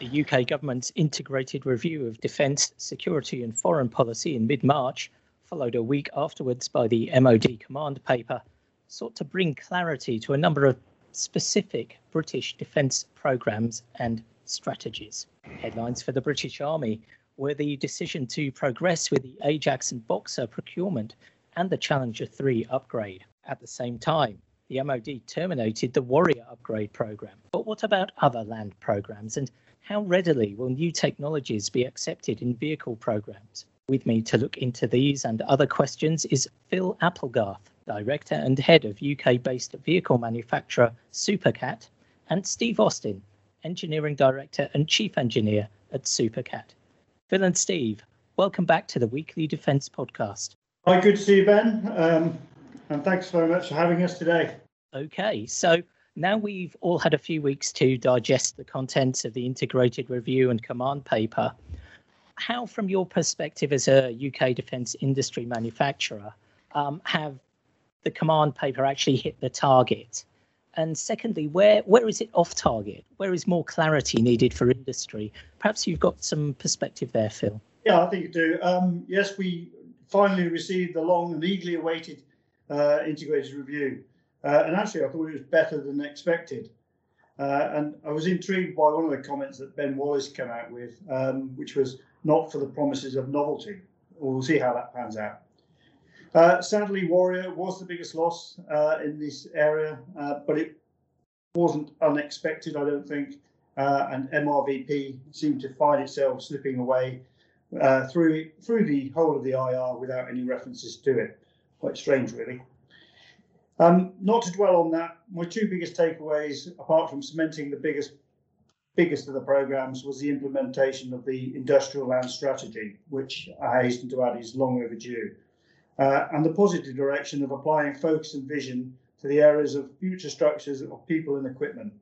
The UK government's integrated review of defence, security, and foreign policy in mid March, followed a week afterwards by the MOD command paper, sought to bring clarity to a number of specific British defence programmes and strategies. Headlines for the British Army were the decision to progress with the Ajax and Boxer procurement and the Challenger 3 upgrade. At the same time, the MOD terminated the Warrior upgrade program. But what about other land programs and how readily will new technologies be accepted in vehicle programs? With me to look into these and other questions is Phil Applegarth, Director and Head of UK based vehicle manufacturer Supacat, and Steve Austen, Engineering Director and Chief Engineer at Supacat. Phil and Steve, welcome back to the Weekly Defence Podcast. Hi, good to see you, Ben. Um, and thanks very much for having us today. Okay, so now we've all had a few weeks to digest the contents of the integrated review and command paper. How, from your perspective as a UK defence industry manufacturer, um, have the command paper actually hit the target? And secondly, where where is it off target? Where is more clarity needed for industry? Perhaps you've got some perspective there, Phil. Yeah, I think you do. Um, yes, we finally received the long and eagerly awaited uh, integrated review, uh, and actually, I thought it was better than expected. Uh, and I was intrigued by one of the comments that Ben Wallace came out with, um, which was not for the promises of novelty. We'll see how that pans out. Uh, sadly, Warrior was the biggest loss uh, in this area, uh, but it wasn't unexpected, I don't think. Uh, and MRVP seemed to find itself slipping away through through the whole of the IR without any references to it. Quite strange, really. Um, not to dwell on that, my two biggest takeaways, apart from cementing the biggest biggest of the programs, was the implementation of the industrial land strategy, which I hasten to add is long overdue uh, and the positive direction of applying focus and vision to the areas of future structures of people and equipment.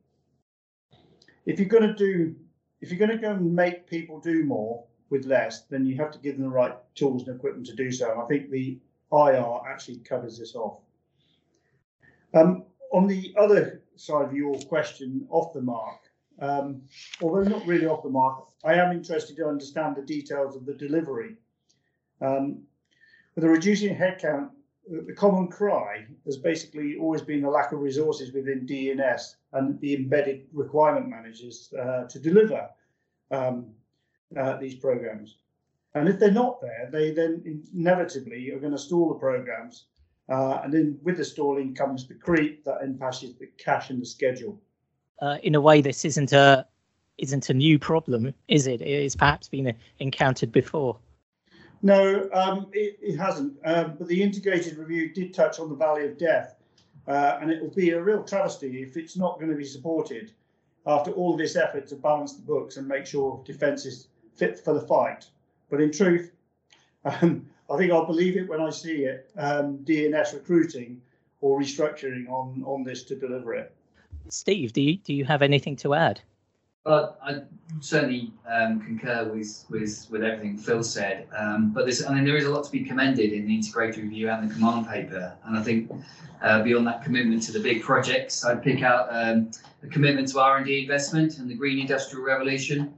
If you're going to do, if you're going to go and make people do more with less, then you have to give them the right tools and equipment to do so. And I think the IR actually covers this off. Um, on the other side of your question, off the mark, um, although not really off the mark, I am interested to understand the details of the delivery. Um, with a reducing headcount, the common cry has basically always been the lack of resources within D&S and the embedded requirement managers uh, to deliver um, uh, these programs. And if they're not there, they then inevitably are going to stall the programs. Uh, and then with the stalling comes the creep that impasses the cash and the schedule. Uh, in a way, this isn't a isn't a new problem, is it? It has perhaps been encountered before. No, um, it, it, hasn't. Um, but the integrated review did touch on the Valley of Death, uh, and it will be a real travesty if it's not going to be supported after all this effort to balance the books and make sure defence is fit for the fight. But in truth, um, I think I'll believe it when I see it. Um, D&S recruiting or restructuring on on this to deliver it. Steve, do you do you have anything to add? Well, I certainly um, concur with, with with everything Phil said. Um, but there's, I mean, there is a lot to be commended in the integrated review and the command paper. And I think uh, beyond that commitment to the big projects, I'd pick out um, the commitment to R&D investment and the green industrial revolution,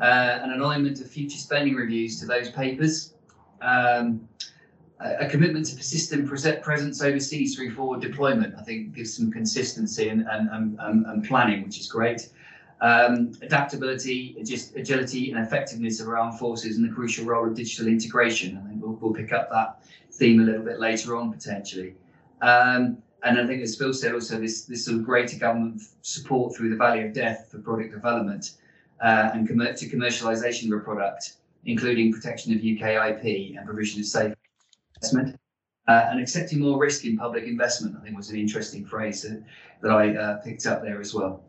uh, an alignment of future spending reviews to those papers. Um, a commitment to persistent presence overseas through forward deployment, I think, gives some consistency and, and, and, and planning, which is great um, adaptability, just agility, and effectiveness of our armed forces, and the crucial role of digital integration. I think we'll, we'll pick up that theme a little bit later on potentially. Um, and I think, as Phil said, also this this sort of greater government support through the Valley of Death for product development uh, and to commercialisation of a product, including protection of UK IP and provision of safe investment. Uh, and accepting more risk in public investment, I think was an interesting phrase that, that I uh, picked up there as well.